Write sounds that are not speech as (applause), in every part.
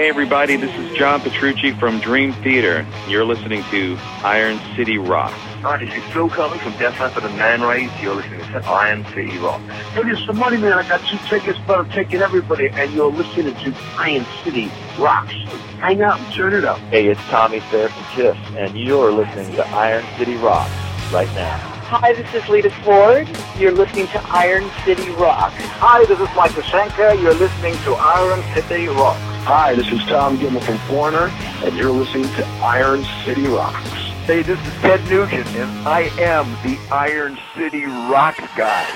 Hey, everybody, this is John Petrucci from Dream Theater. You're listening to Iron City Rock. Hi, this is Phil Collen from Def Leppard and Man Raze. You're listening to Iron City Rock. Hey, this is the Money Man. I got two tickets, but I'm taking everybody, and you're listening to Iron City Rocks. Hang out and turn it up. Hey, it's Tommy Thayer from Kiss, and you're listening to Iron City Rocks right now. Hi, this is Lita Ford. You're listening to Iron City Rock. Hi, this is Mike Schenker. You're listening to Iron City Rock. Hi, this is Tom Gimbel from Foreigner, and you're listening to Iron City Rocks. Hey, this is Ted Nugent, and I am the Iron City Rock guy.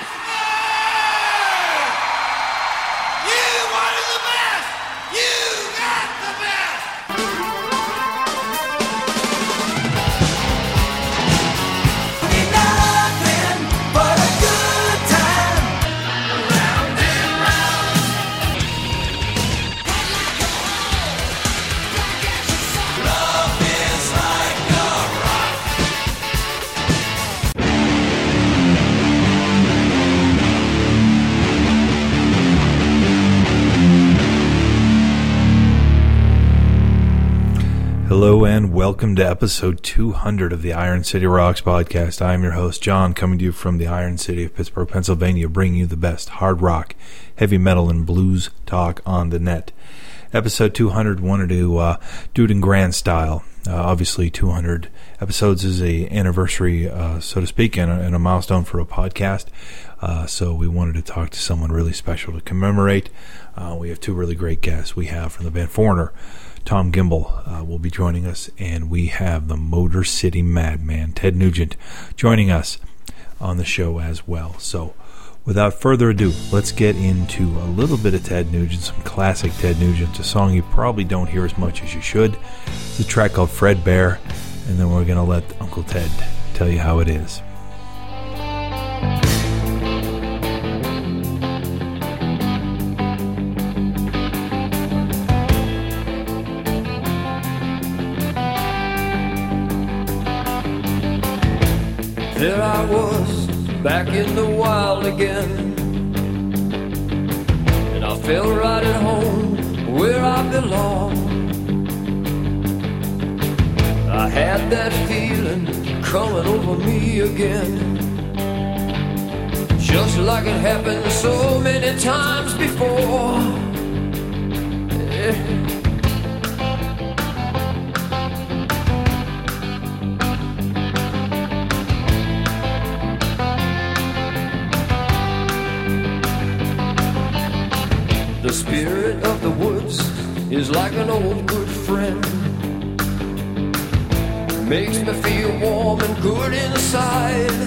And welcome to episode 200 of the Iron City Rocks podcast. I am your host, John, coming to you from the Iron City of Pittsburgh, Pennsylvania, bringing you the best hard rock, heavy metal, and blues talk on the net. Episode 200, wanted to uh, do it in grand style. Uh, obviously, 200 episodes is a anniversary, uh, so to speak, and a, and a milestone for a podcast. Uh, so we wanted to talk to someone really special to commemorate. Uh, we have two really great guests. We have from the band Foreigner, Tom Gimbel uh, will be joining us, and we have the Motor City Madman, Ted Nugent, joining us on the show as well. So, without further ado, let's get into a little bit of Ted Nugent, some classic Ted Nugent, a song you probably don't hear as much as you should. It's a track called Fred Bear, and then we're going to let Uncle Ted tell you how it is. Back in the wild again. And I felt right at home, where I belong. I had that feeling coming over me again. Just like it happened so many times before. Yeah. The spirit of the woods is like an old good friend. Makes me feel warm and good inside.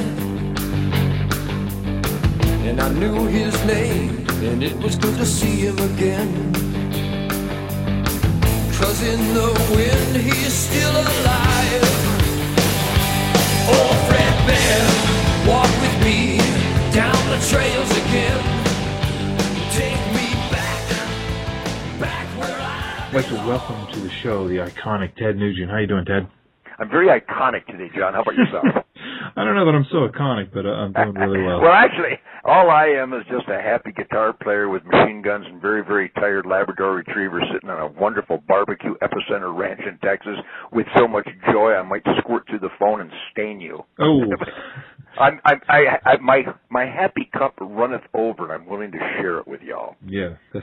And I knew his name, and it was good to see him again. Cause in the wind he's still alive. Oh, Fred walk with me down the trails again. Like to welcome to the show the iconic Ted Nugent. How you doing, Ted? I'm very iconic today, John. How about yourself? (laughs) I don't know that I'm so iconic, but uh, I'm doing really well. (laughs) well, actually, all I am is just a happy guitar player with machine guns and very, very tired Labrador retriever sitting on a wonderful barbecue epicenter ranch in Texas with so much joy I might squirt through the phone and stain you. Oh, (laughs) I'm, I, I, I, my, my happy cup runneth over, and I'm willing to share it with y'all. yeah, that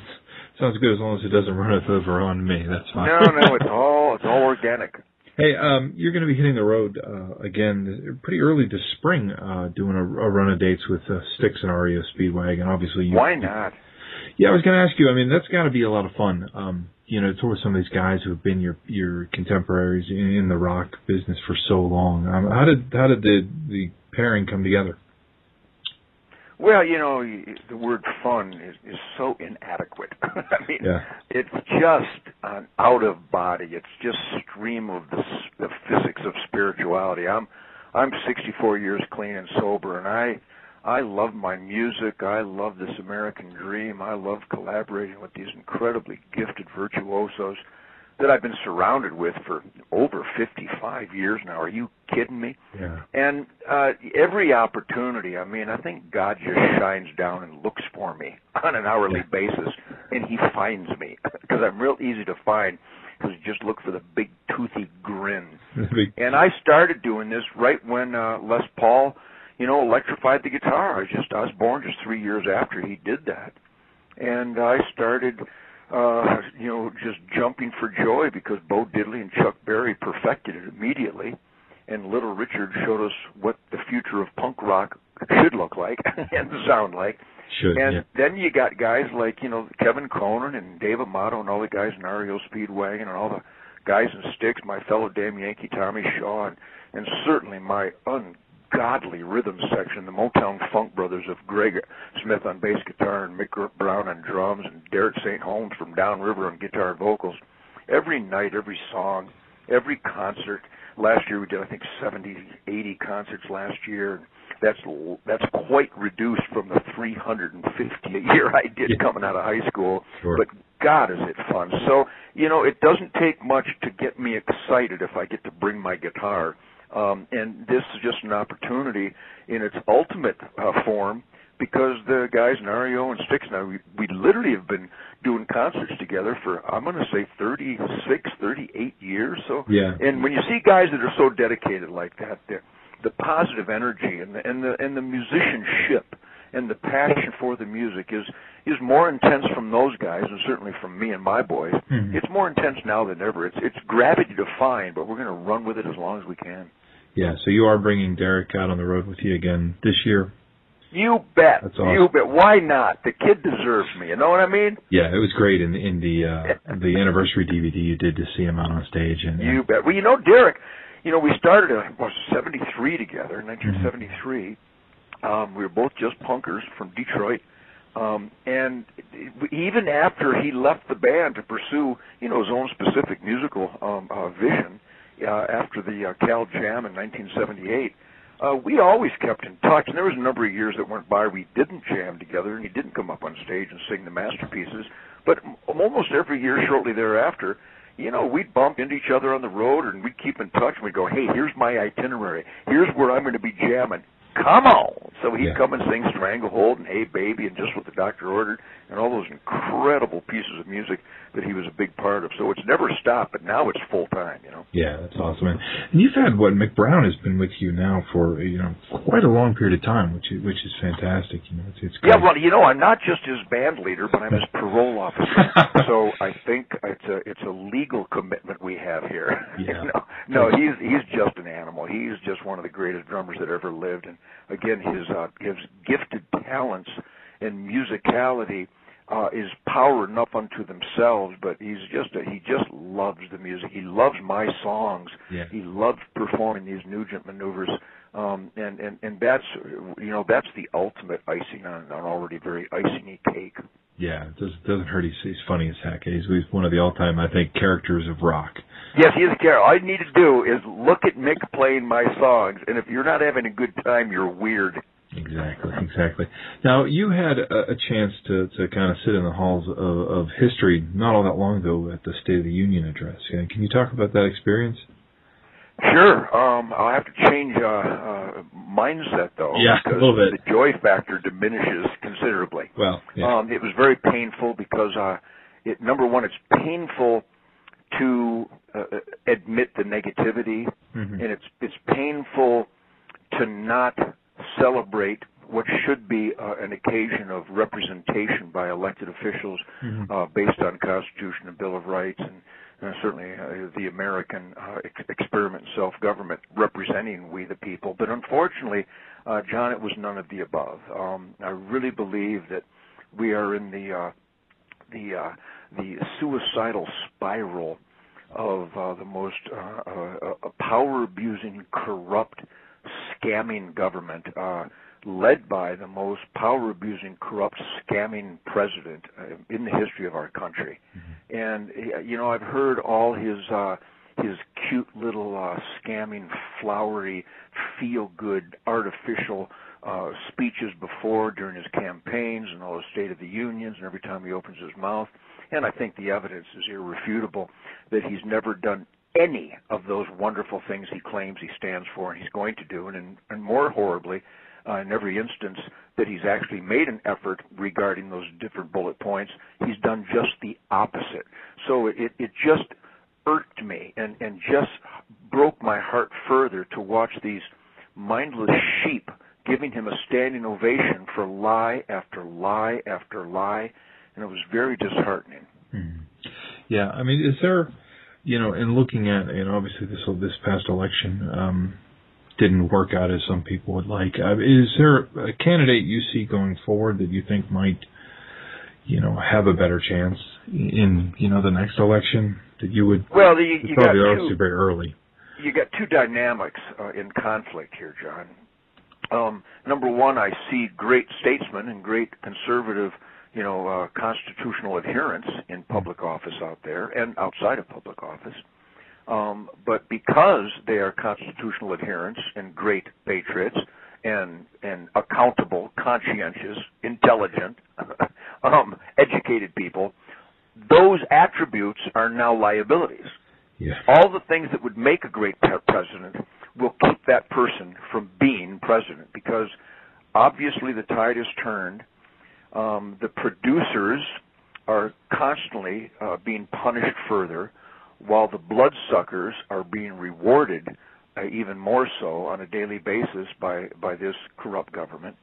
sounds good as long as it doesn't run us over on me. That's fine. No, no, it's all, it's all organic. (laughs) Hey, um, you're going to be hitting the road uh, again pretty early this spring, uh, doing a, a run of dates with uh, Styx and REO Speedwagon. Obviously, you, Why not? Yeah, I was going to ask you. I mean, that's got to be a lot of fun. Um, you know, tour with some of these guys who have been your your contemporaries in, in the rock business for so long. Um, how did how did the the pairing come together? Well, you know, the word fun is, is so inadequate. (laughs) I mean, Yeah. it's just an out of body. It's just stream of the, the physics of spirituality. I'm I'm 64 years clean and sober, and I I love my music. I love this American dream. I love collaborating with these incredibly gifted virtuosos that I've been surrounded with for over 55 years now. Are you kidding me? Yeah. And uh every opportunity, I mean, I think God just shines down and looks for me on an hourly basis and he finds me (laughs) because I'm real easy to find because just look for the big toothy grin. (laughs) And I started doing this right when uh, Les Paul, you know, electrified the guitar. I was just I was born just three years after he did that, and I started, uh, you know, just jumping for joy because Bo Diddley and Chuck Berry perfected it immediately, and Little Richard showed us what the future of punk rock should look like (laughs) and sound like. Should And yeah. then you got guys like, you know, Kevin Cronin and Dave Amato and all the guys in REO Speedwagon and all the guys in Styx, my fellow Damn Yankee Tommy Shaw, and, and certainly my ungodly rhythm section, the Motown Funk Brothers of Greg Smith on bass guitar and Mick Brown on drums and Derek St. Holmes from Downriver on guitar and vocals. Every night, every song, every concert. Last year we did, I think, 70, 80 concerts last year. That's that's quite reduced from the 350 a year I did Yeah. coming out of high school. Sure. But God, is it fun! So you know, it doesn't take much to get me excited if I get to bring my guitar. Um, and this is just an opportunity in its ultimate uh, form because the guys in REO and Styx now we, we literally have been doing concerts together for I'm going to say 36, 38 years. So Yeah. and when you see guys that are so dedicated like that, the the positive energy and the and the and the musicianship and the passion for the music is is more intense from those guys and certainly from me and my boys. Mhm. It's more intense now than ever. It's it's gravity defying, but we're going to run with it as long as we can. Yeah, so you are bringing Derek out on the road with you again this year. You bet. That's awesome. You bet. Why not? The kid deserves me. You know what I mean? Yeah, it was great in in the uh (laughs) the anniversary DVD you did to see him out on stage and You bet. Well, you know, Derek, you know, we started uh, was 73 together in 1973. Um, we were both just punkers from Detroit. Um, and even after he left the band to pursue, you know, his own specific musical um, uh, vision uh, after the uh, Cal Jam in 1978, uh, we always kept in touch. And there was a number of years that went by we didn't jam together, and he didn't come up on stage and sing the masterpieces. But m- almost every year shortly thereafter, you know, we'd bump into each other on the road, and we'd keep in touch. And we'd go, "Hey, here's my itinerary. Here's where I'm going to be jamming. Come on!" So he'd Yeah. come and sing "Stranglehold" and "Hey Baby" and "Just What the Doctor Ordered," and all those incredible pieces of music that he was a big part of. So it's never stopped, but now it's full time. You know. Yeah, that's awesome. And, and you've had what Mick Brown has been with you now for you know quite a long period of time, which is which is fantastic. You know, it's, it's. Yeah, well, you know, I'm not just his band leader, but I'm his (laughs) parole officer. so I think it's a it's a legal commitment we have here. (laughs) Yeah. no, no, he's he's just an animal. He's just one of the greatest drummers that ever lived. And again, his uh, his gifted talents and musicality uh, is power enough unto themselves. But he's just a, he just loves the music. He loves my songs. Yeah. He loves performing these Nugent maneuvers. Um, and, and, and that's, you know, that's the ultimate icing on an already very icingy cake. Yeah, it doesn't, doesn't hurt. He's, he's funny as heck. He's, he's one of the all-time, I think, characters of rock. Yes, he is a character. All you need to do is look at Mick playing my songs, and if you're not having a good time, you're weird. Exactly, exactly. Now you had a, a chance to, to kind of sit in the halls of, of history not all that long ago at the State of the Union address. Can you talk about that experience? Sure. Um, I'll have to change uh, uh, mindset though, Yeah, a because little bit. the joy factor diminishes considerably. Well, yeah. Um, it was very painful because uh, it number one, it's painful to uh, admit the negativity, Mhm. and it's it's painful to not celebrate what should be uh, an occasion of representation by elected officials Mhm. uh, based on Constitution and Bill of Rights and uh, certainly uh, the American uh, ex- experiment in self-government representing we the people. But unfortunately, uh, John, it was none of the above. Um, I really believe that we are in the uh, the uh, the suicidal spiral of uh, the most uh, uh, uh, power-abusing, corrupt, scamming government. Uh, led by the most power-abusing, corrupt, scamming president uh, in the history of our country. And uh, you know, I've heard all his uh, his cute little uh, scamming, flowery, feel-good, artificial uh, speeches before during his campaigns and all his State of the Unions, and every time he opens his mouth. And I think the evidence is irrefutable that he's never done any of those wonderful things he claims he stands for and he's going to do. And, and more horribly, uh, in every instance that he's actually made an effort regarding those different bullet points, he's done just the opposite. So it it just irked me and and just broke my heart further to watch these mindless sheep giving him a standing ovation for lie after lie after lie, and it was very disheartening. Hmm. Yeah, I mean, is there, you know, in looking at, know, obviously this this past election um, didn't work out as some people would like. Uh, is there a candidate you see going forward that you think might, you know, have a better chance in, you know, the next election that you would? Well, you, it's you got two, very early. you got two dynamics uh, in conflict here, John. Um, number one, I see great statesmen and great conservative, you know, uh, constitutional adherents in public office out there and outside of public office. Um, but because they are constitutional adherents and great patriots and and accountable, conscientious, intelligent, (laughs) um, educated people, those attributes are now liabilities. Yeah. All the things that would make a great president will keep that person from being president because obviously the tide has turned. Um, the producers are constantly uh, being punished further, while the bloodsuckers are being rewarded uh, even more so on a daily basis by by this corrupt government.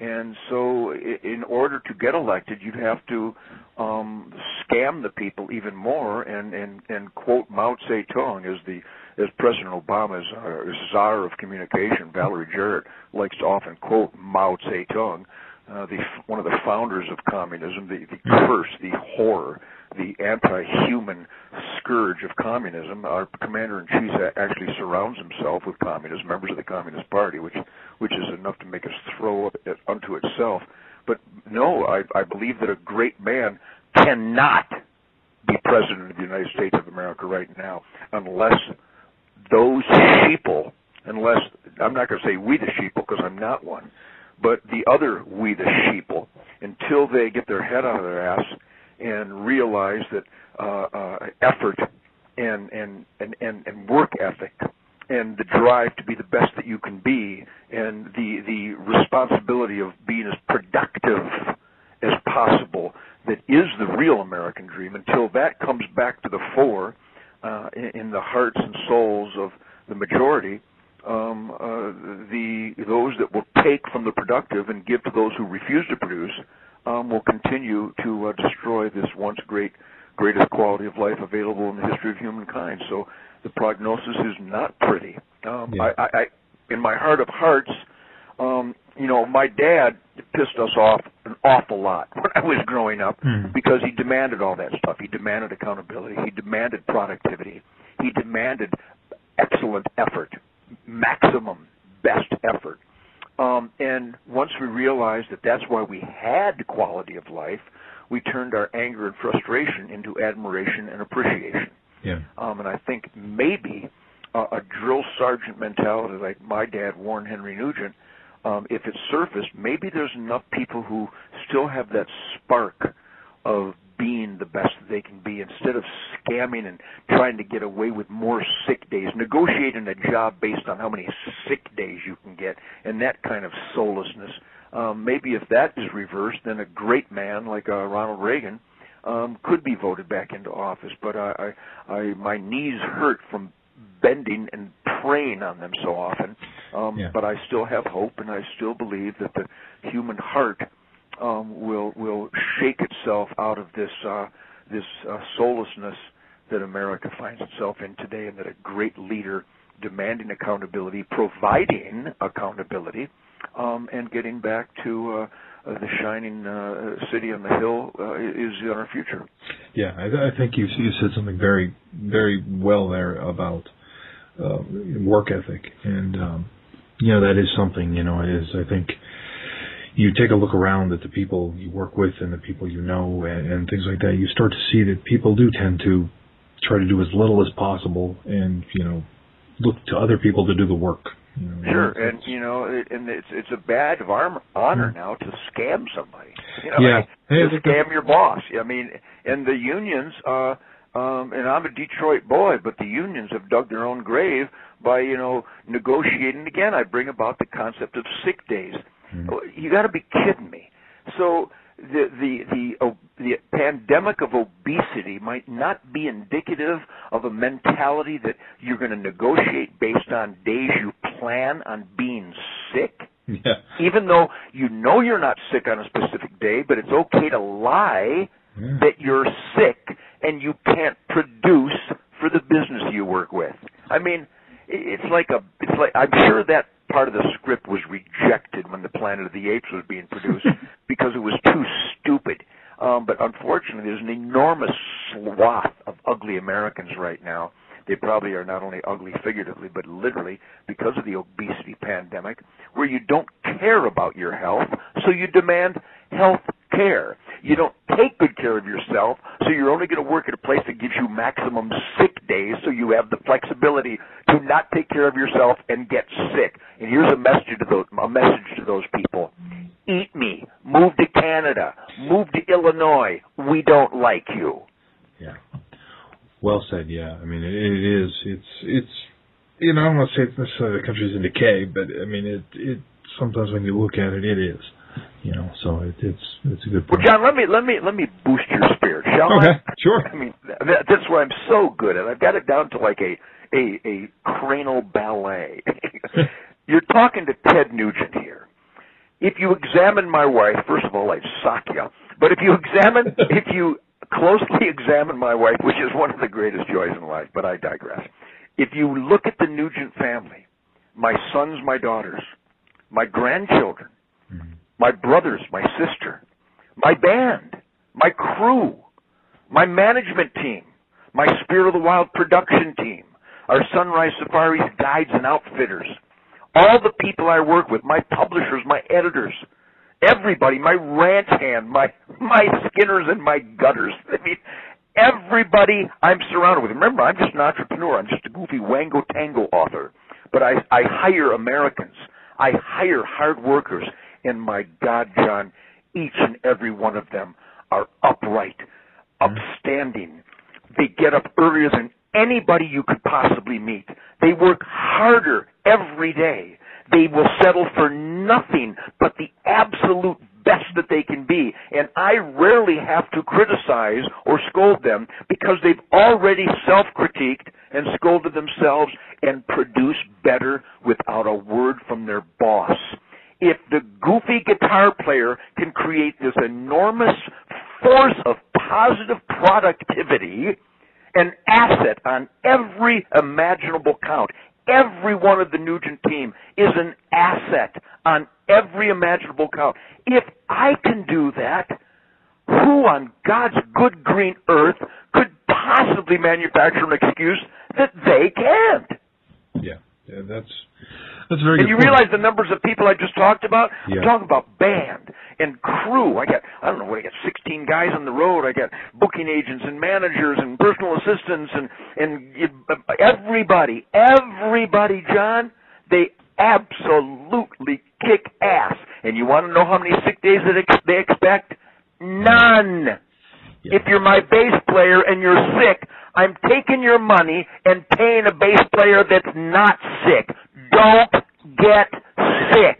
And so, in order to get elected, you'd have to um, scam the people even more and and and quote Mao Zedong as the as President Obama's uh, czar of communication, Valerie Jarrett, likes to often quote Mao Zedong, uh, the one of the founders of communism, the, the curse, the horror, the anti-human scourge of communism. Our commander in chief actually surrounds himself with communists, members of the Communist Party, which which is enough to make us throw up at, unto itself. But no, I, I believe that a great man cannot be president of the United States of America right now unless those sheeple, unless I'm not going to say we the sheeple because I'm not one, but the other we the sheeple, until they get their head out of their ass and realize that uh, uh, effort and, and and and and work ethic and the drive to be the best that you can be and the the responsibility of being as productive as possible that is the real American dream until that comes back to the fore uh, in, in the hearts and souls of the majority um, uh, the those that will take from the productive and give to those who refuse to produce um, will continue to uh, destroy this once great greatest quality of life available in the history of humankind. So the prognosis is not pretty. Um, Yeah. I, I, I, in my heart of hearts, um, you know, my dad pissed us off an awful lot (laughs) when I was growing up Mhm. because he demanded all that stuff. He demanded accountability. He demanded productivity. He demanded excellent effort, maximum best effort. Um, and once we realized that that's why we had quality of life, we turned our anger and frustration into admiration and appreciation. Yeah. Um, and I think maybe uh, a drill sergeant mentality like my dad, Warren Henry Nugent, um, if it surfaced, maybe there's enough people who still have that spark of being the best that they can be instead of scamming and trying to get away with more sick days, negotiating a job based on how many sick days you can get, and that kind of soullessness. Um, maybe if that is reversed, then a great man like uh, Ronald Reagan um, could be voted back into office. But I, I, I, my knees hurt from bending and praying on them so often. Um, Yeah. But I still have hope, and I still believe that the human heart um, will will shake itself out of this uh, this uh, soullessness that America finds itself in today, and that a great leader demanding accountability, providing accountability, um, and getting back to uh, uh, the shining uh, city on the hill uh, is in our future. Yeah, I, I think you you said something very very well there about uh, work ethic, and um, you know that is something. You know, is I think you take a look around at the people you work with and the people you know and, and things like that. You start to see that people do tend to try to do as little as possible, and you know, look to other people to do the work. You know, Sure, and you know, it, and it's it's a badge of honor now to scam somebody. You know, Yeah. like, Hey, to I think scam your boss. I mean, and the unions, uh, Um, and I'm a Detroit boy, but the unions have dug their own grave by, you know, negotiating again. I bring about the concept of sick days. Mm-hmm. You got to be kidding me. So the the the the pandemic of obesity might not be indicative of a mentality that you're going to negotiate based on days you plan on being sick Yeah. even though you know you're not sick on a specific day, but it's okay to lie Yeah. that you're sick and you can't produce for the business you work with. I mean, it's like a, it's like I'm sure that part of the script was rejected when the Planet of the Apes was being produced (laughs) because it was too stupid. Um, but unfortunately, there's an enormous swath of ugly Americans right now. They probably are not only ugly figuratively, but literally because of the obesity pandemic, where you don't care about your health, so you demand health care. You don't take good care of yourself, so you're only going to work at a place that gives you maximum sick days, so you have the flexibility to not take care of yourself and get sick. And here's a message to those, a message to those people: Eat me. Move to Canada. Move to Illinois. We don't like you. Yeah. Well said. Yeah. I mean, it, it is. It's it's. You know, I don't want to say it's necessarily the country's in decay, but I mean, it it sometimes when you look at it, it is. You know, so it, it's it's a good Well, point. John, let me let me let me boost your spirit, shall Okay, I? sure. I mean, that, that's why I'm so good at. I've got it down to like a a a cranial ballet. (laughs) You're talking to Ted Nugent here. If you examine my wife, first of all, I'd sock you. But if you examine, (laughs) if you closely examine my wife, which is one of the greatest joys in life, but I digress. If you look at the Nugent family, my sons, my daughters, my grandchildren, mm-hmm. My brothers, my sister, my band, my crew, my management team, my Spirit of the Wild production team, our Sunrise Safaris guides and outfitters, all the people I work with, my publishers, my editors, everybody, my ranch hand, my my skinners and my gutters. I mean, everybody I'm surrounded with. Remember, I'm just an entrepreneur. I'm just a goofy wango tango author. But I I hire Americans. I hire hard workers, and my God, John, each and every one of them are upright, hmm. upstanding. They get up earlier than anybody you could possibly meet. They work harder every day. They will settle for nothing but the absolute best that they can be. And I rarely have to criticize or scold them because they've already self-critiqued and scolded themselves and produce better without a word from their boss. If the goofy guitar player can create this enormous force of positive productivity, an asset on every imaginable count. Every one of the Nugent team is an asset on every imaginable count. If I can do that, who on God's good green earth could possibly manufacture an excuse that they can't? Yeah. Yeah. That's that's very. And you point. realize the numbers of people I just talked about? Yeah. I'm talking about band and crew. I got I don't know what I got 16 guys on the road. I got booking agents and managers and personal assistants and and everybody, everybody, John, they absolutely kick ass. And you want to know how many sick days that ex- they expect? None. Yeah. If you're my bass player and you're sick, I'm taking your money and paying a bass player that's not sick. Don't get sick.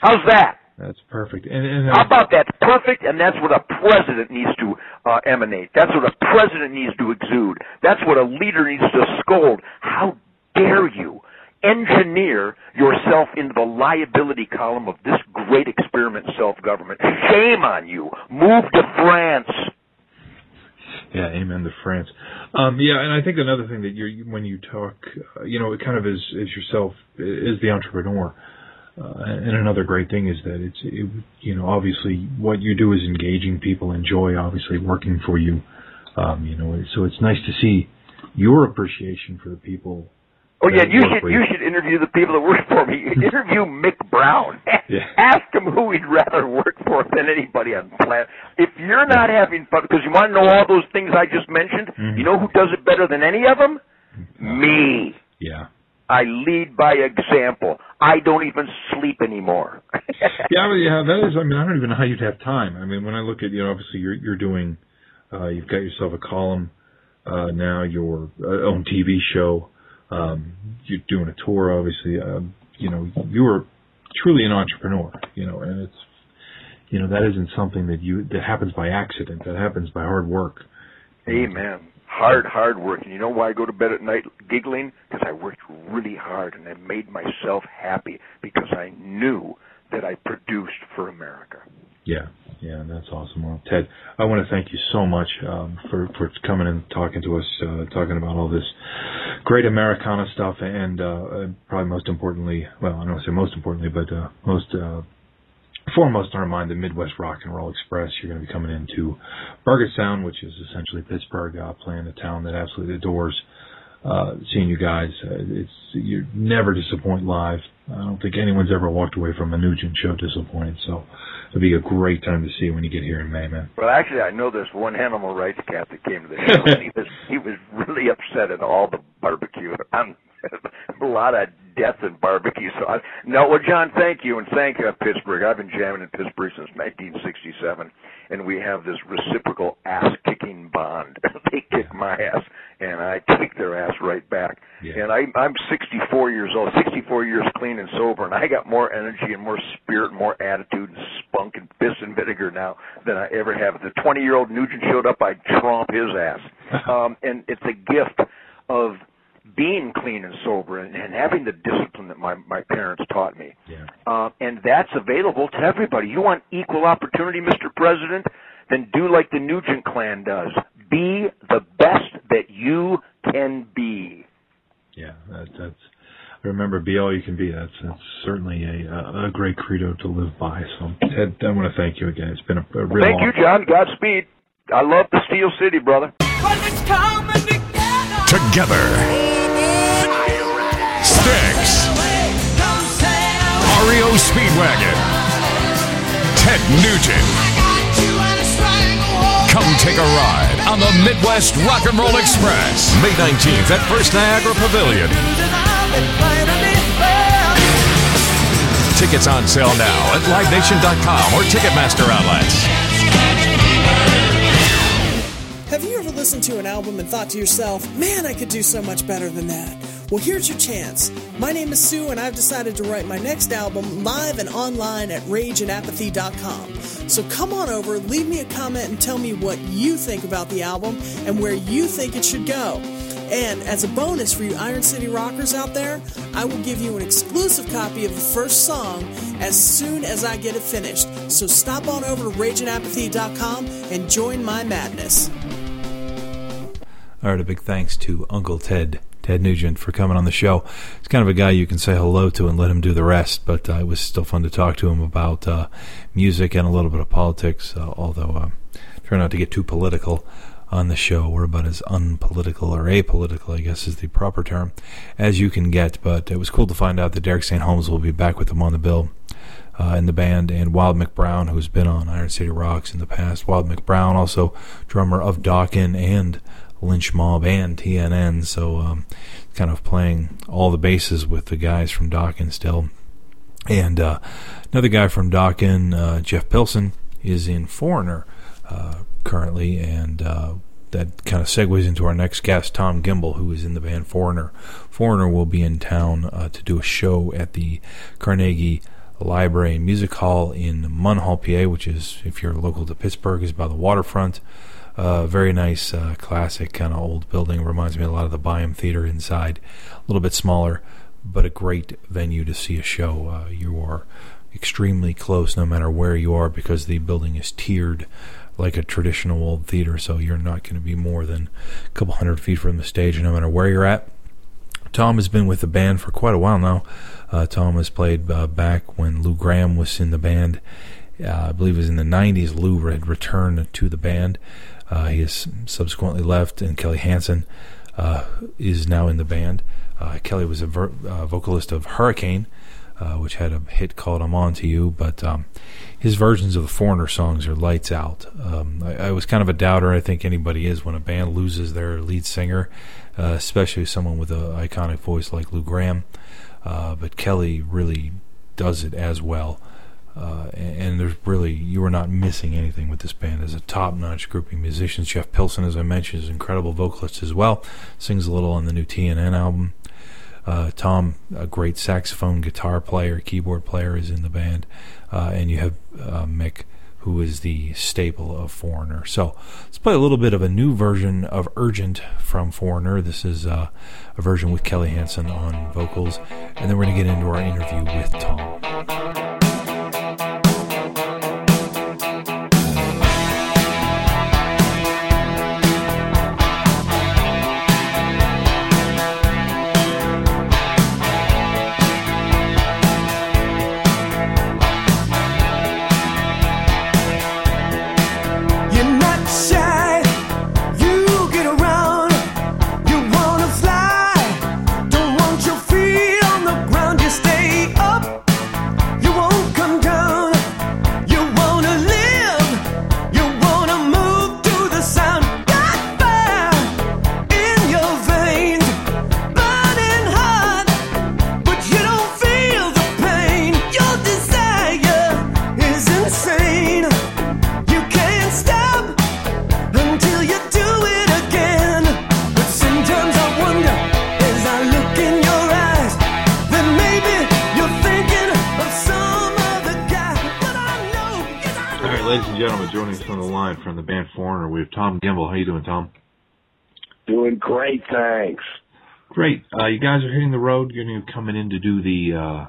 How's that? That's perfect. And, and How about that's perfect? And that's what a president needs to uh, emanate. That's what a president needs to exude. That's what a leader needs to scold. How dare you engineer yourself into the liability column of this great experiment self-government? Shame on you. Move to France. Yeah, amen to France. Um, yeah, and I think another thing that you're when you talk, uh, you know, it kind of is is yourself is the entrepreneur. Uh, and another great thing is that it's it, you know obviously what you do is engaging people enjoy obviously working for you. Um, you know, so it's nice to see your appreciation for the people. Oh yeah, you should you should interview the people that work for me. (laughs) interview Mick Brown. Yeah. (laughs) Ask him who he'd rather work for than anybody on the planet. If you're not having fun, because you want to know all those things I just mentioned, Mhm. you know who does it better than any of them? Me. Yeah. I lead by example. I don't even sleep anymore. (laughs) yeah, but yeah, that is. I mean, I don't even know how you'd have time. I mean, when I look at you know, obviously you're you're doing Uh, you've got yourself a column uh, now, your uh, own TV show. Um, you're doing a tour, obviously. Um, you know, you are truly an entrepreneur. You know, and it's you know that isn't something that you that happens by accident. That happens by hard work. Amen. Hard, hard work. And you know why I go to bed at night giggling? Because I worked really hard and I made myself happy because I knew that I produced for America. Yeah, yeah, that's awesome. Well, Ted, I want to thank you so much um, for for coming and talking to us, uh, talking about all this great Americana stuff, and uh, probably most importantly, well, I don't want to say most importantly, but uh, most uh, foremost in our mind, the Midwest Rock and Roll Express. You're going to be coming into Burgettstown, which is essentially Pittsburgh, uh, playing a town that absolutely adores uh, seeing you guys. Uh, it's you never disappoint live. I don't think anyone's ever walked away from a Nugent show disappointed. So it'll be a great time to see when you get here in May, man. Well, actually, I know this one animal rights cat that came to the show, and he was he was really upset at all the barbecue. I'm, (laughs) a lot of death and barbecue. I, no, well, John, thank you, and thank uh, Pittsburgh. I've been jamming in Pittsburgh since 1967, and we have this reciprocal ass-kicking bond. (laughs) they kick my ass, and I kick their ass right back. Yeah. And I, I'm 64 years old, 64 years clean and sober, and I got more energy and more spirit, and more attitude and spunk and piss and vinegar now than I ever have. If the 20 year old Nugent showed up, I'd tromp his ass. (laughs) Um, and it's a gift of being clean and sober and, and having the discipline that my my parents taught me. Yeah. Uh, and that's available to everybody. You want equal opportunity, Mr. President? Then do like the Nugent clan does. Be the best that you can be. Yeah, that, that's. Remember, be all you can be. That's that's certainly a a, a great credo to live by. So, Ted, I want to thank you again. It's been a, a real. Thank you. John. Godspeed. I love the Steel City, brother. Together. Styx. REO Speedwagon. Ted Nugent. Come take a ride on the Midwest Rock and Roll Express. May 19th at First Niagara Pavilion. Tickets on sale now at livenation.com or Ticketmaster outlets. Listened to an album and thought to yourself, man, I could do so much better than that? Well, here's your chance. My name is Sue, and I've decided to write my next album live and online at rageandapathy.com. So come on over, leave me a comment, and tell me what you think about the album and where you think it should go. And as a bonus for you Iron City rockers out there, I will give you an exclusive copy of the first song as soon as I get it finished. So stop on over to rageandapathy.com and join my madness. All right, a big thanks to Uncle Ted, Ted Nugent, for coming on the show. He's kind of a guy you can say hello to and let him do the rest, but uh, it was still fun to talk to him about uh, music and a little bit of politics, uh, although uh, try not to get too political on the show. We're about as unpolitical or apolitical, I guess is the proper term, as you can get, but it was cool to find out that Derek St. Holmes will be back with them on the bill. Uh, in the band, and Wild Mick Brown, who's been on Iron City Rocks in the past. Wild Mick Brown, also drummer of Dokken and Lynch Mob and T&N, so um, kind of playing all the bases with the guys from Dokken still. And uh, another guy from Dokken, uh, Jeff Pilson, is in Foreigner uh, currently, and uh, that kind of segues into our next guest, Tom Gimbel, who is in the band Foreigner. Foreigner will be in town uh, to do a show at the Carnegie Library Music Hall in Munhall, PA, which is, if you're local to Pittsburgh, is by the waterfront. Uh, very nice, uh, classic kind of old building. Reminds me a lot of the Byham Theater inside. A little bit smaller, but a great venue to see a show. Uh, you are extremely close no matter where you are because the building is tiered like a traditional old theater, so you're not going to be more than a couple hundred feet from the stage no matter where you're at. Tom has been with the band for quite a while now. Uh, Tom has played uh, back when Lou Gramm was in the band. Uh, I believe it was in the 90s. Lou had returned to the band. Uh, he has subsequently left, and Kelly Hansen uh, is now in the band. Uh, Kelly was a ver- uh, vocalist of Hurricane, uh, which had a hit called "I'm On to You," but um, his versions of the Foreigner songs are lights out. Um, I, I was kind of a doubter. I think anybody is when a band loses their lead singer, uh, especially someone with an iconic voice like Lou Gramm. But Kelly really does it as well. Uh, and, and there's really you are not missing anything with this band. There's a top-notch group of musicians. Jeff Pilson, as I mentioned, is an incredible vocalist as well. Sings a little on the new T&N album. Uh, Tom, a great saxophone, guitar player, keyboard player, is in the band, uh, and you have uh, Mick, who is the staple of Foreigner. So let's play a little bit of a new version of Urgent from Foreigner. This is uh, a version with Kelly Hansen on vocals, and then we're going to get into our interview with Tom. Guys are hitting the road. You're going to be coming in to do the uh,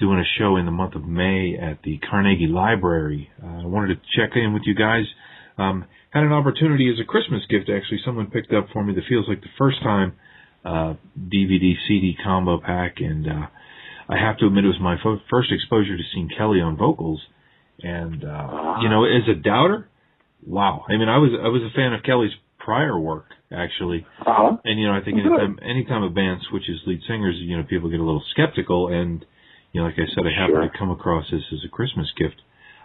doing a show in the month of May at the Carnegie Library. Uh, I wanted to check in with you guys. Um, had an opportunity as a Christmas gift. Actually, someone picked up for me that feels like the first time uh, DVD CD combo pack, and uh, I have to admit it was my fo- first exposure to seeing Kelly on vocals. And uh, you know, as a doubter, wow. I mean, I was I was a fan of Kelly's prior work actually. Uh-huh. And you know, I think anytime anytime a band switches lead singers, you know, people get a little skeptical. And you know, like I said, I happened Sure. to come across this as a Christmas gift.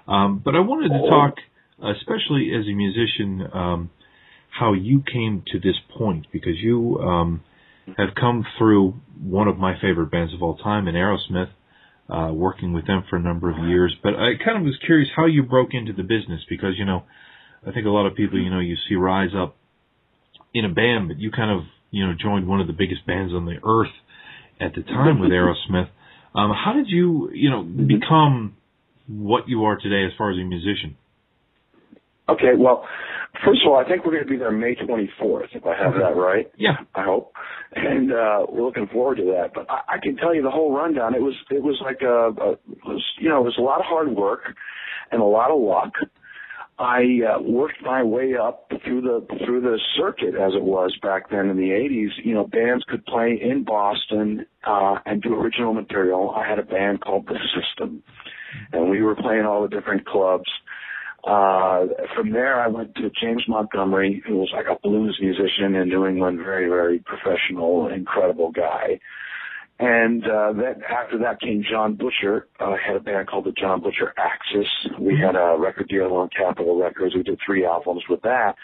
Um, but I wanted to Oh. talk, especially as a musician, um, how you came to this point because you um, have come through one of my favorite bands of all time, in Aerosmith. Uh, working with them for a number of years, but I kind of was curious how you broke into the business because you know, I think a lot of people you know you see rise up in a band, but you kind of you know joined one of the biggest bands on the earth at the time with Aerosmith. (laughs) Um, how did you you know become what you are today as far as a musician? Okay, well, first of all, I think we're going to be there May 24th, if I have that right. Yeah. I hope. And uh, we're looking forward to that. But I, I can tell you the whole rundown. It was it was like a, a it was, you know it was a lot of hard work and a lot of luck. I uh, worked my way up through the through the circuit as it was back then in the 80s. You know, bands could play in Boston uh, and do original material. I had a band called The System, and we were playing all the different clubs. Uh, from there, I went to James Montgomery, who was like a blues musician in New England, very, very professional, incredible guy. And uh, then after that came John Butcher. Uh, had a band called the John Butcher Axis. We had a record deal on Capitol Records. We did three albums with that.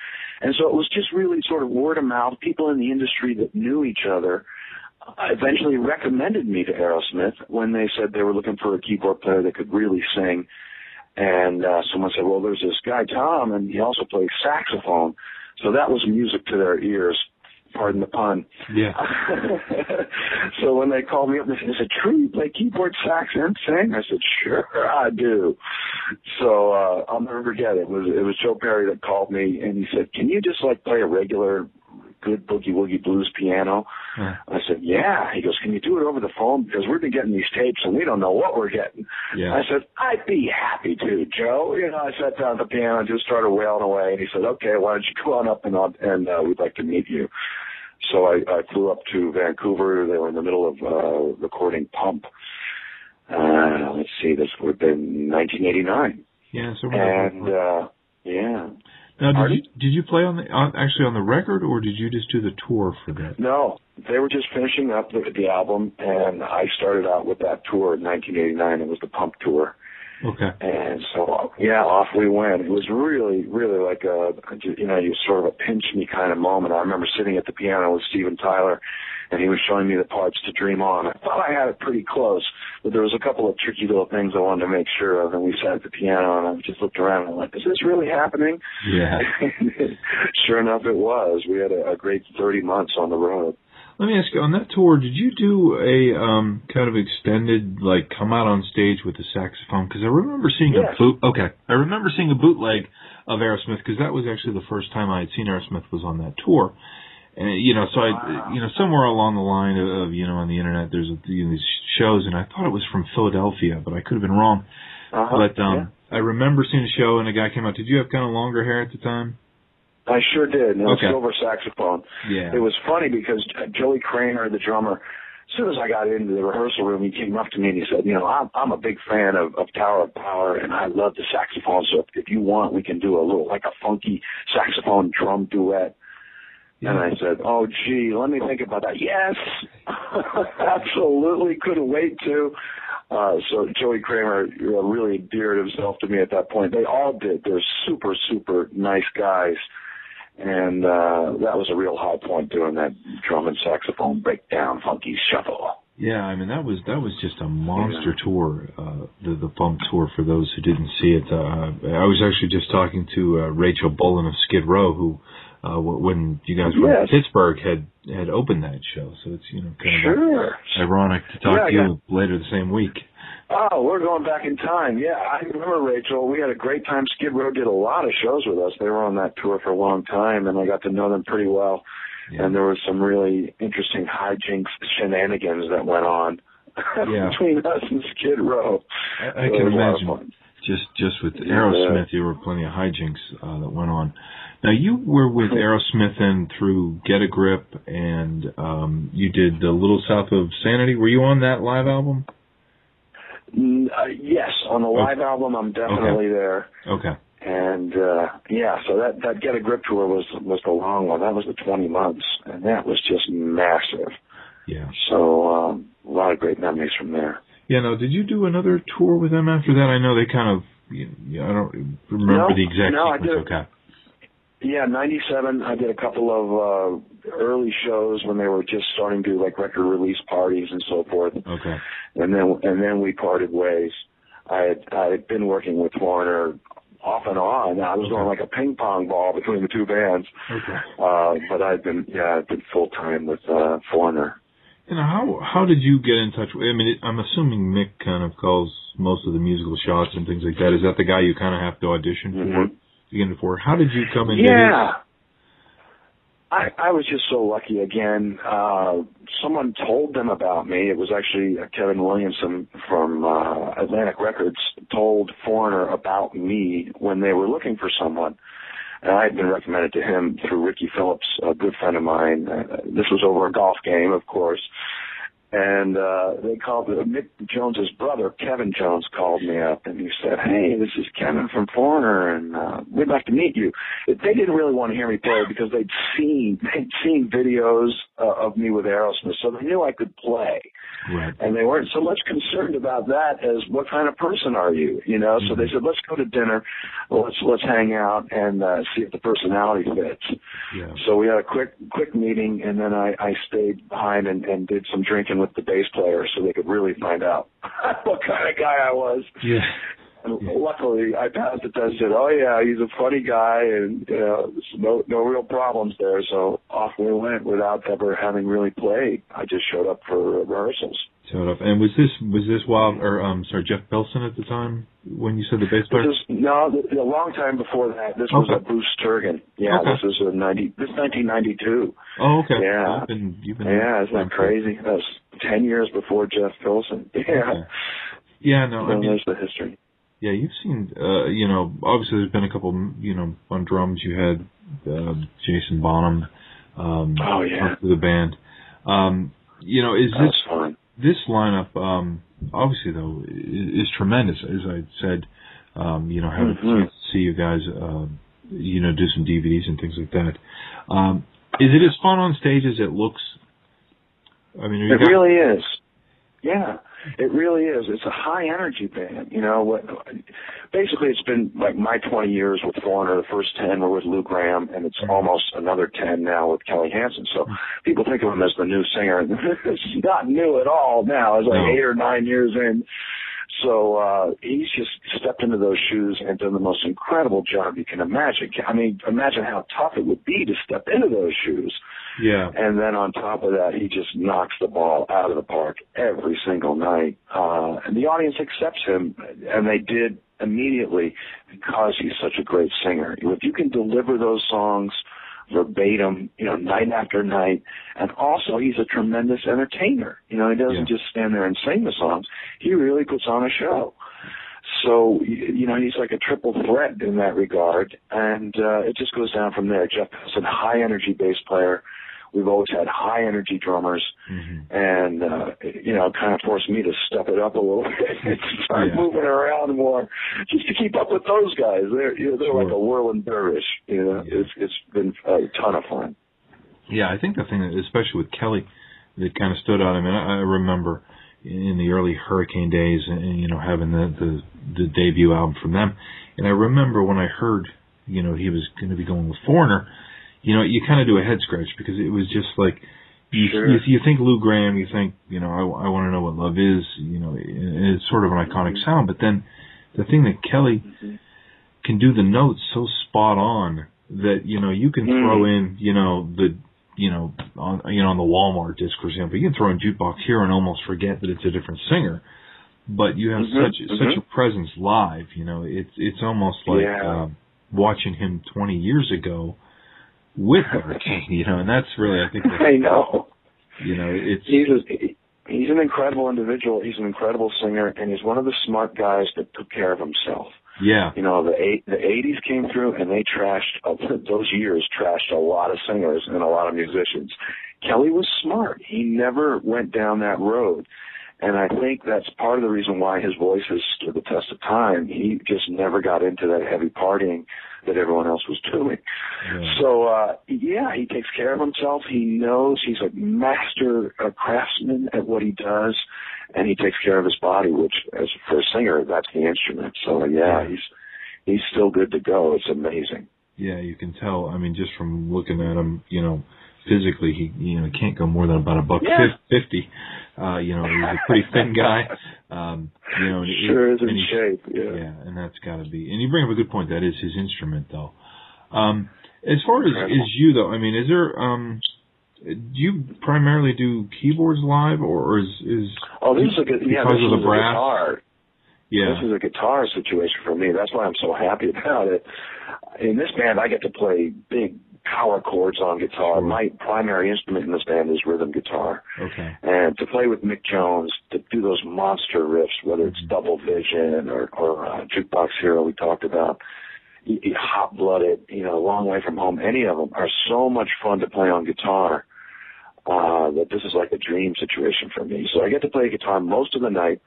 And so it was just really sort of word of mouth. People in the industry that knew each other uh, eventually recommended me to Aerosmith when they said they were looking for a keyboard player that could really sing. And uh, someone said, "Well, there's this guy Tom, and he also plays saxophone." So that was music to their ears. Pardon the pun. Yeah. (laughs) so when they called me up, they said, "Is it true you play keyboard, sax, and sing?" I said, "Sure, I do." So uh, I'll never forget it. it. Was it was Joe Perry that called me, and he said, "Can you just like play a regular, good boogie woogie blues piano?" Yeah. I said, "Yeah." He goes, "Can you do it over the phone because we've been getting these tapes and we don't know what we're getting." Yeah. I said, "I'd be happy to, Joe." You know, I sat down at the piano and just started wailing away, and he said, "Okay, why don't you come on up and I'll, and uh, we'd like to meet you." So I, I flew up to Vancouver. They were in the middle of uh, recording Pump. Uh, let's see, this would have been 1989, Yeah. So and uh, yeah. now, did Pardon? you did you play on the on, actually on the record, or did you just do the tour for that? No, they were just finishing up the, the album, and I started out with that tour in 1989. It was the Pump tour, Okay. and so yeah, off we went. It was really, really like a you know, you sort of a pinch me kind of moment. I remember sitting at the piano with Steven Tyler, and he was showing me the parts to Dream On. I thought I had it pretty close, but there was a couple of tricky little things I wanted to make sure of. And we sat at the piano, and I just looked around and I'm like, "Is this really happening?" Yeah. (laughs) sure enough, it was. We had a, a great 30 months on the road. Let me ask you on that tour. Did you do a um kind of extended like come out on stage with the saxophone? Because I remember seeing Yes. a boot. Okay, I remember seeing a bootleg of Aerosmith because that was actually the first time I had seen Aerosmith was on that tour. And you know, so I, you know, somewhere along the line of, of you know on the internet, there's a, you know, these shows, and I thought it was from Philadelphia, but I could have been wrong. Uh-huh. But um, I remember seeing a show, and a guy came out. Did you have kind of longer hair at the time? I sure did. And it was Okay. silver saxophone. Yeah. It was funny because Joey Kramer, the drummer, as soon as I got into the rehearsal room, he came up to me and he said, "You know, I'm I'm a big fan of, of Tower of Power, and I love the saxophone. So if, if you want, we can do a little like a funky saxophone drum duet." And I said, "Oh, gee, let me think about that." Yes, (laughs) absolutely, couldn't wait to. Uh, so Joey Kramer really endeared himself to me at that point. They all did. They're super, super nice guys, and uh, that was a real high point doing that drum and saxophone breakdown, funky shuffle. Yeah, I mean that was that was just a monster tour, uh, the the Pump tour. For those who didn't see it, uh, I was actually just talking to uh, Rachel Bolan of Skid Row, who uh, w- when you guys were Yes. in Pittsburgh had had opened that show. So it's you know kind of Sure. ironic to talk Yeah, to yeah. you later the same week. Oh, we're going back in time. Yeah, I remember Rachel. We had a great time. Skid Row did a lot of shows with us. They were on that tour for a long time, and I got to know them pretty well. And there was some really interesting hijinks, shenanigans that went on (laughs) Yeah. between us and Skid Row. I, I So can was a lot of imagine. Just just with Yeah. Aerosmith, there were plenty of hijinks uh, that went on. Now you were with (laughs) Aerosmith and through Get a Grip, and um, you did the Little South of Sanity. Were you on that live album? Uh, yes, on the live album, I'm definitely there. Okay. And uh yeah, so that that Get a Grip tour was was the long one. That was the 20 months, and that was just massive. Yeah. So um, a lot of great memories from there. Yeah. Now, did you do another tour with them after that? I know they kind of. You know, I don't remember No, the exact no, I did. Okay. Yeah, '97. I did a couple of uh early shows when they were just starting to do like record release parties and so forth. Okay. And then and then we parted ways. I had I had been working with Foreigner off and on. I was going like a ping pong ball between the two bands. Okay. Uh, but I'd been yeah I'd been full time with uh Foreigner. And how how did you get in touch? with I mean, I'm assuming Mick kind of calls most of the musical shots and things like that. Is that the guy you kind of have to audition for? For? How did you come into Yeah. I, I was just so lucky again. Uh, someone told them about me. It was actually uh, Kevin Williamson from uh, Atlantic Records told Foreigner about me when they were looking for someone. And I had been recommended to him through Ricky Phillips, a good friend of mine. Uh, this was over a golf game, of course. And uh, they called Mick Jones's brother, Kevin Jones, called me up and he said, "Hey, this is Kevin from Foreigner, and uh, we'd like to meet you." They didn't really want to hear me play because they'd seen they'd seen videos uh, of me with Aerosmith, so they knew I could play Right. and they weren't so much concerned about that as what kind of person are you, you know. So they said, let's go to dinner, let's let's hang out and uh, see if the personality fits. Yeah. So we had a quick quick meeting, and then I I stayed behind and, and did some drinking with the bass player so they could really find out (laughs) what kind of guy I was. Yeah. And luckily, I passed the test. Said, "Oh yeah, he's a funny guy, and you know, no no real problems there." So off we went without ever having really played. I just showed up for rehearsals. Showed up. And was this was this Wild or um sorry Jeff Pilson at the time when you said the bass player? This no, a long time before that. This was a Bruce Turgon. Yeah, Okay. this is a ninety. This nineteen ninety two. Oh, okay. Yeah. You've been, you've been Yeah, isn't that crazy? That was ten years before Jeff Pilson. (laughs) Yeah. Okay. Yeah, no, I mean, there's the history. Yeah, you've seen, uh, you know, obviously there's been a couple, you know, on drums you had uh, Jason Bonham, um, Oh, yeah. the band. Um, you know, is this fun. this lineup? Um, obviously though, is, is tremendous. As I said, um, you know, having Mhm. a chance to see you guys, uh, you know, do some DVDs and things like that. Um, is it as fun on stage as it looks? I mean, It guys- really is. Yeah. It really is. It's a high energy band. You know, what? Basically, it's been like my 20 years with Foreigner. The first 10 were with Lou Gramm, and it's almost another 10 now with Kelly Hansen. So people think of him as the new singer. (laughs) it's not new at all now. It's like eight or nine years in. So uh he's just stepped into those shoes and done the most incredible job you can imagine. I mean, imagine how tough it would be to step into those shoes. Yeah. And then on top of that, he just knocks the ball out of the park every single night. Uh, and the audience accepts him, and they did immediately because he's such a great singer. If you can deliver those songs verbatim, you know, night after night, and also he's a tremendous entertainer. You know, he doesn't just stand there and sing the songs. He really puts on a show. So, you know, he's like a triple threat in that regard, and uh, it just goes down from there. Jeff is a high energy bass player. We've always had high energy drummers, and uh, you know, kind of forced me to step it up a little (laughs) bit and start Yeah. moving around more, just to keep up with those guys. They're you know, they're like a whirling dervish. You know, it's it's been a ton of fun. Yeah, I think the thing, that, especially with Kelly, that kind of stood out. I mean, I I remember in the early Hurricane days, and you know, having the the, the debut album from them, and I remember when I heard, you know, he was going to be going with Foreigner. You know, you kind of do a head scratch because it was just like you, Sure. you you think Lou Gramm, you think you know, I, I want to know what love is. You know, and it's sort of an iconic sound, but then the thing that Kelly can do the notes so spot on that you know you can throw in you know the you know on you know on the Walmart disc for example you can throw in jukebox here and almost forget that it's a different singer but you have Mhm, such such a presence live you know it's it's almost like Yeah. um, watching him 20 years ago with Hurricane (laughs) you know and that's really I think (laughs) I know. you know it's he's a, he's an incredible individual. He's an incredible singer, and he's one of the smart guys that took care of himself. yeah You know, the eight, the '80s came through, and they trashed uh, (laughs) those years. Trashed a lot of singers and a lot of musicians. Kelly was smart. He never went down that road. And I think that's part of the reason why his voice has stood the test of time. He just never got into that heavy partying that everyone else was doing. So uh yeah, he takes care of himself. He knows he's a master uh, craftsman at what he does, and he takes care of his body, which, as for a singer, that's the instrument. So yeah, he's he's still good to go. It's amazing. Yeah, you can tell. I mean, just from looking at him, you know, physically, he you know can't go more than about a buck Yeah. fifty. Uh, you know, he's a pretty (laughs) thin guy. Um, you know, and it- Sure is in shape. Yeah. Yeah, and that's got to be. And you bring up a good point. That is his instrument, though. Um, as far as is you though, I mean, is there um, do you primarily do keyboards live, or, or is is Oh, this is a good yeah. because This of is brass? a guitar. Yeah, This is a guitar situation for me. That's why I'm so happy (laughs) about it. In this band, I get to play big power chords on guitar. My primary instrument in this band is rhythm guitar. okay. And to play with Mick Jones, to do those monster riffs, whether it's Mm-hmm. Double Vision or, or uh, Jukebox Hero we talked about, Hot Blooded, you know, Long Way From Home, any of them are so much fun to play on guitar uh, that this is like a dream situation for me. So I get to play guitar most of the night.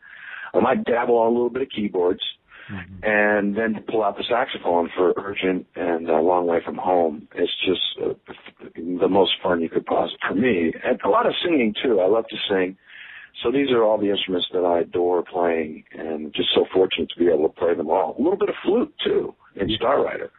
I might dabble on a little bit of keyboards and then to pull out the saxophone for Urgent and uh, Long Way From Home. It's just uh, the most fun you could possibly, for me. And a lot of singing too. I love to sing. So these are all the instruments that I adore playing and just so fortunate to be able to play them all. A little bit of flute too in Star Rider.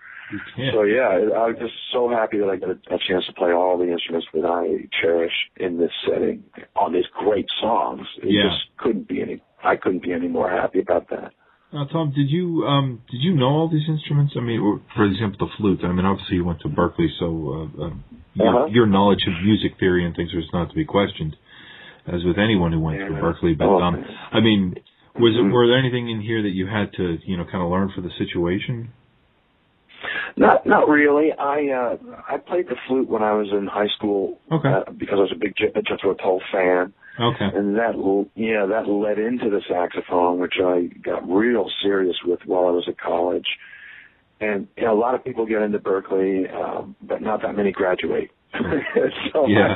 Yeah. So yeah, I'm just so happy that I get a, a chance to play all the instruments that I cherish in this setting on these great songs. It Yeah. just couldn't be any. I couldn't be any more happy about that. Now, Tom, did you um did you know all these instruments? I mean, or, for example, the flute. I mean, obviously you went to Berklee, so uh, uh, your, Uh-huh. your knowledge of music theory and things is not to be questioned, as with anyone who went Yeah, through. Berklee. But Oh, um. I mean, was it Mhm. were there anything in here that you had to you know kind of learn for the situation? Not not really. I uh I played the flute when I was in high school Okay. uh, because I was a big Je- Jethro Tull fan, Okay. and that l- yeah that led into the saxophone, which I got real serious with while I was at college. And you know, a lot of people get into Berklee, um, but not that many graduate. (laughs) so Yeah.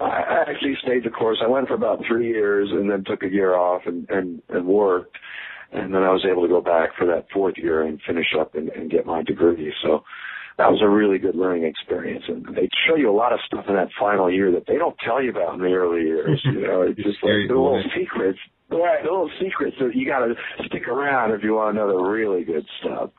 I, I actually stayed the course. I went for about three years and then took a year off and and, and worked and then I was able to go back for that fourth year and finish up and, and get my degree. So that was a really good learning experience. And they show you a lot of stuff in that final year that they don't tell you about in the early years. You know, (laughs) it's just like the little secrets. Right, the little secrets that you got to stick around if you want to know the really good stuff.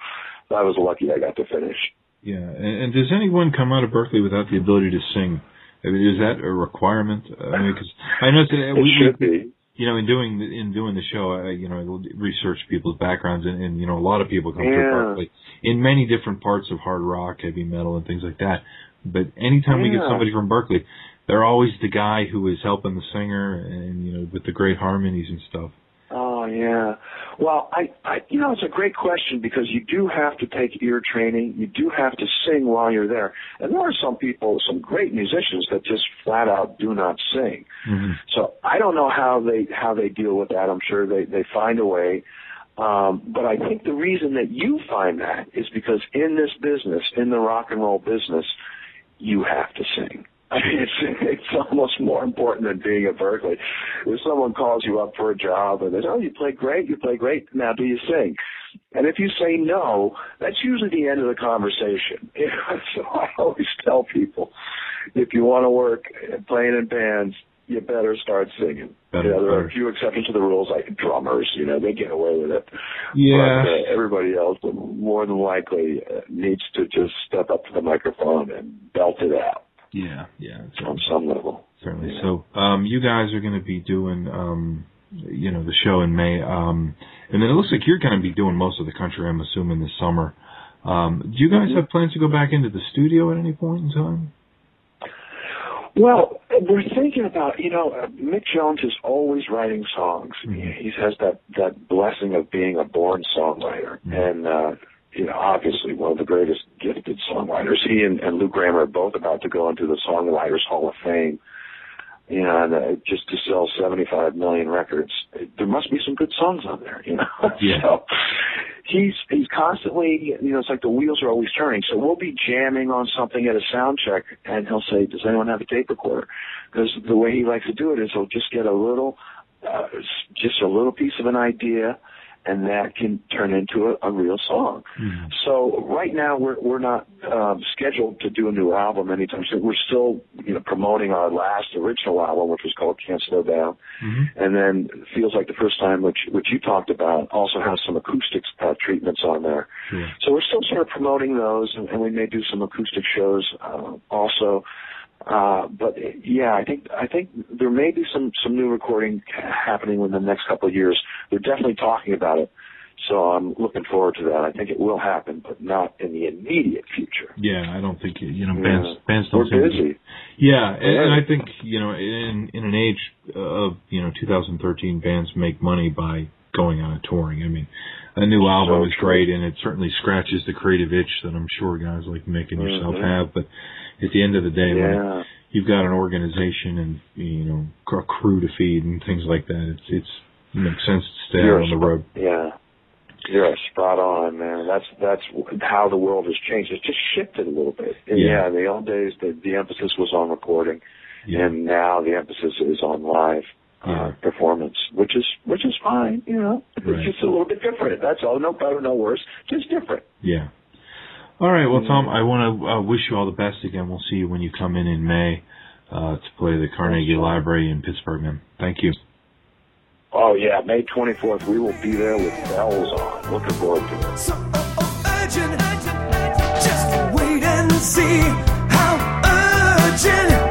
I was lucky I got to finish. Yeah, and, and does anyone come out of Berklee without the ability to sing? I mean, is that a requirement? I mean, because I know that It we, should be. You know, in doing the, in doing the show, I you know research people's backgrounds, and, and you know, a lot of people come Yeah. to Berklee in many different parts of hard rock, heavy metal, and things like that. But anytime we get somebody from Berklee, they're always the guy who is helping the singer, and you know, with the great harmonies and stuff. Oh yeah. Well, I, I, you know, it's a great question because you do have to take ear training. You do have to sing while you're there, and there are some people, some great musicians that just flat out do not sing. Mm-hmm. So I don't know how they how they deal with that. I'm sure they they find a way. Um, but I think the reason that you find that is because in this business, in the rock and roll business, you have to sing. (laughs) I mean, it's it's almost more important than being at Berklee. If someone calls you up for a job and they say, "Oh, you play great, you play great. Now, do you sing?" And if you say no, that's usually the end of the conversation. (laughs) You know, so I always tell people, if you want to work playing in bands, you better start singing. Better, yeah, there are a few exceptions to the rules, like drummers. You know, they get away with it. Yeah. But uh, everybody else, more than likely, uh, needs to just step up to the microphone and belt it out Yeah, yeah, on some level. certainly. So, um, you guys are going to be doing, um, you know, the show in May, um, and then it looks like you're going to be doing most of the country. I'm assuming this summer. Um, do you guys have plans to go back into the studio at any point in time? Well, we're thinking about, you know, uh, Mick Jones is always writing songs. He, he has that that blessing of being a born songwriter, and uh, you know, obviously one of the greatest gifted songwriters. He and, and Lou Gramm are both about to go into the Songwriters Hall of Fame. You know, and uh, just to sell 75 million records, there must be some good songs on there. You know, (laughs) Yeah. so he's he's constantly you know it's like the wheels are always turning so we'll be jamming on something at a sound check and he'll say does anyone have a tape recorder because the way he likes to do it is he'll just get a little uh, just a little piece of an idea and that can turn into a, a real song. So right now we're we're not um, scheduled to do a new album anytime soon. We're still you know promoting our last original album which was called can't slow down. And then feels like the first time which which you talked about also has some acoustic uh, treatments on there. So we're still sort of promoting those and, and we may do some acoustic shows uh, also uh, but yeah, I think I think there may be some some new recording happening in the next couple of years. They're definitely talking about it, so I'm looking forward to that. I think it will happen, but not in the immediate future. Yeah, I don't think you know Yeah. bands bands don't We're to- busy. Yeah, and, and I think you know in in an age of you know 2013, bands make money by going on a touring. I mean, a new album So is great, and it certainly scratches the creative itch that I'm sure guys like Mick and yourself Mhm. have. But at the end of the day, when you've got an organization and you know a crew to feed and things like that, it's it's it makes sense to stay You're on the road. Yeah. You're spot on, man. That's that's how the world has changed. It's just shifted a little bit. And Yeah. yeah, in the old days, the the emphasis was on recording, and now the emphasis is on live uh, Yeah. performance, which is which is fine. You know, Right. it's just a little bit different. That's all. No better, no worse. Just different. Yeah. All right. Well, Tom, I want to uh, wish you all the best again. We'll see you when you come in in May uh, to play the Carnegie Library in Pittsburgh, man. Thank you. Oh yeah, May 24th, we will be there with bells on. Looking forward to it. So urgent. Just wait and see how urgent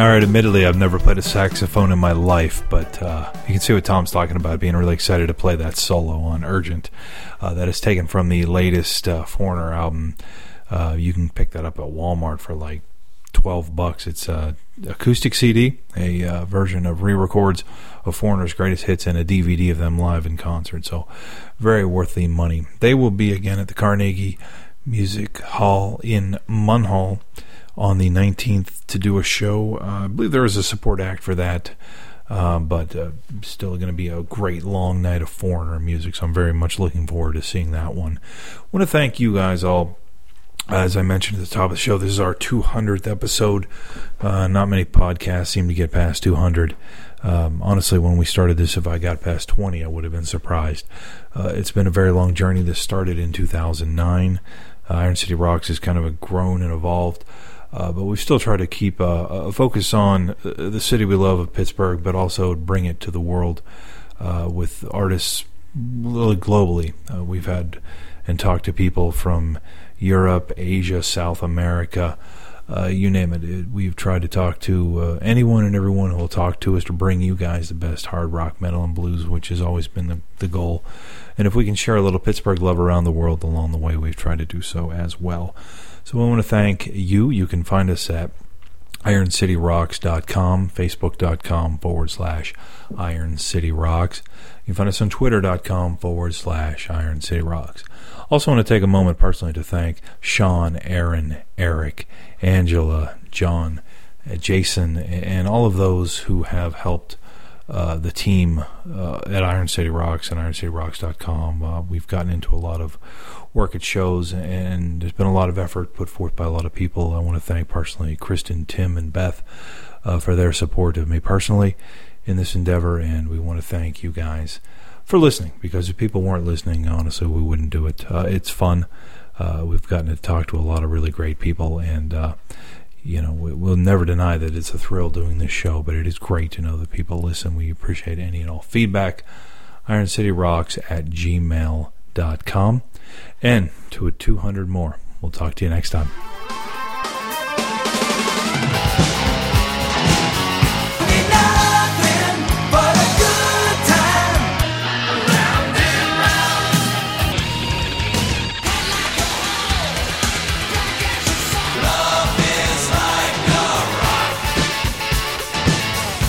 All right, admittedly, I've never played a saxophone in my life, but uh, you can see what Tom's talking about, being really excited to play that solo on Urgent. Uh, that is taken from the latest uh, Foreigner album. Uh, you can pick that up at Walmart for like 12 bucks. It's a acoustic CD, a uh, version of re-records of Foreigner's greatest hits, and a DVD of them live in concert. So, very worth the money. They will be again at the Carnegie Music Hall in Munhall on the 19th to do a show. Uh, I believe there is a support act for that, uh, but uh, still going to be a great long night of foreigner music. So I'm very much looking forward to seeing that one. Want to thank you guys all. As I mentioned at the top of the show, this is our 200th episode. Uh, not many podcasts seem to get past 200. Um, honestly, when we started this, if I got past 20, I would have been surprised. Uh, it's been a very long journey. This started in 2009. Uh, Iron City Rocks has kind of grown and evolved. Uh, but we still try to keep a, a, focus on the city we love of Pittsburgh, but also bring it to the world uh, with artists really globally. Uh, we've had and talked to people from Europe, Asia, South America, uh, you name it. it. We've tried to talk to uh, anyone and everyone who will talk to us to bring you guys the best hard rock, metal, and blues, which has always been the, the goal. And if we can share a little Pittsburgh love around the world along the way, we've tried to do so as well. So I want to thank you. You can find us at ironcityrocks.com, facebook.com forward slash ironcityrocks. You can find us on twitter.com forward slash ironcityrocks. Also want to take a moment personally to thank Sean, Aaron, Eric, Angela, John, uh, Jason, and all of those who have helped uh, the team uh, at Iron City Rocks and IronCityRocks.com. Uh, we've gotten into a lot of work at shows, and there's been a lot of effort put forth by a lot of people. I want to thank personally Kristen, Tim, and Beth uh, for their support of me personally in this endeavor, and we want to thank you guys for listening because if people weren't listening, honestly, we wouldn't do it. Uh, it's fun. Uh, we've gotten to talk to a lot of really great people, and uh, you know, we'll never deny that it's a thrill doing this show, but it is great to know that people listen. We appreciate any and all feedback. Iron City Rocks at gmail.com. And to a 200 more. We'll talk to you next time.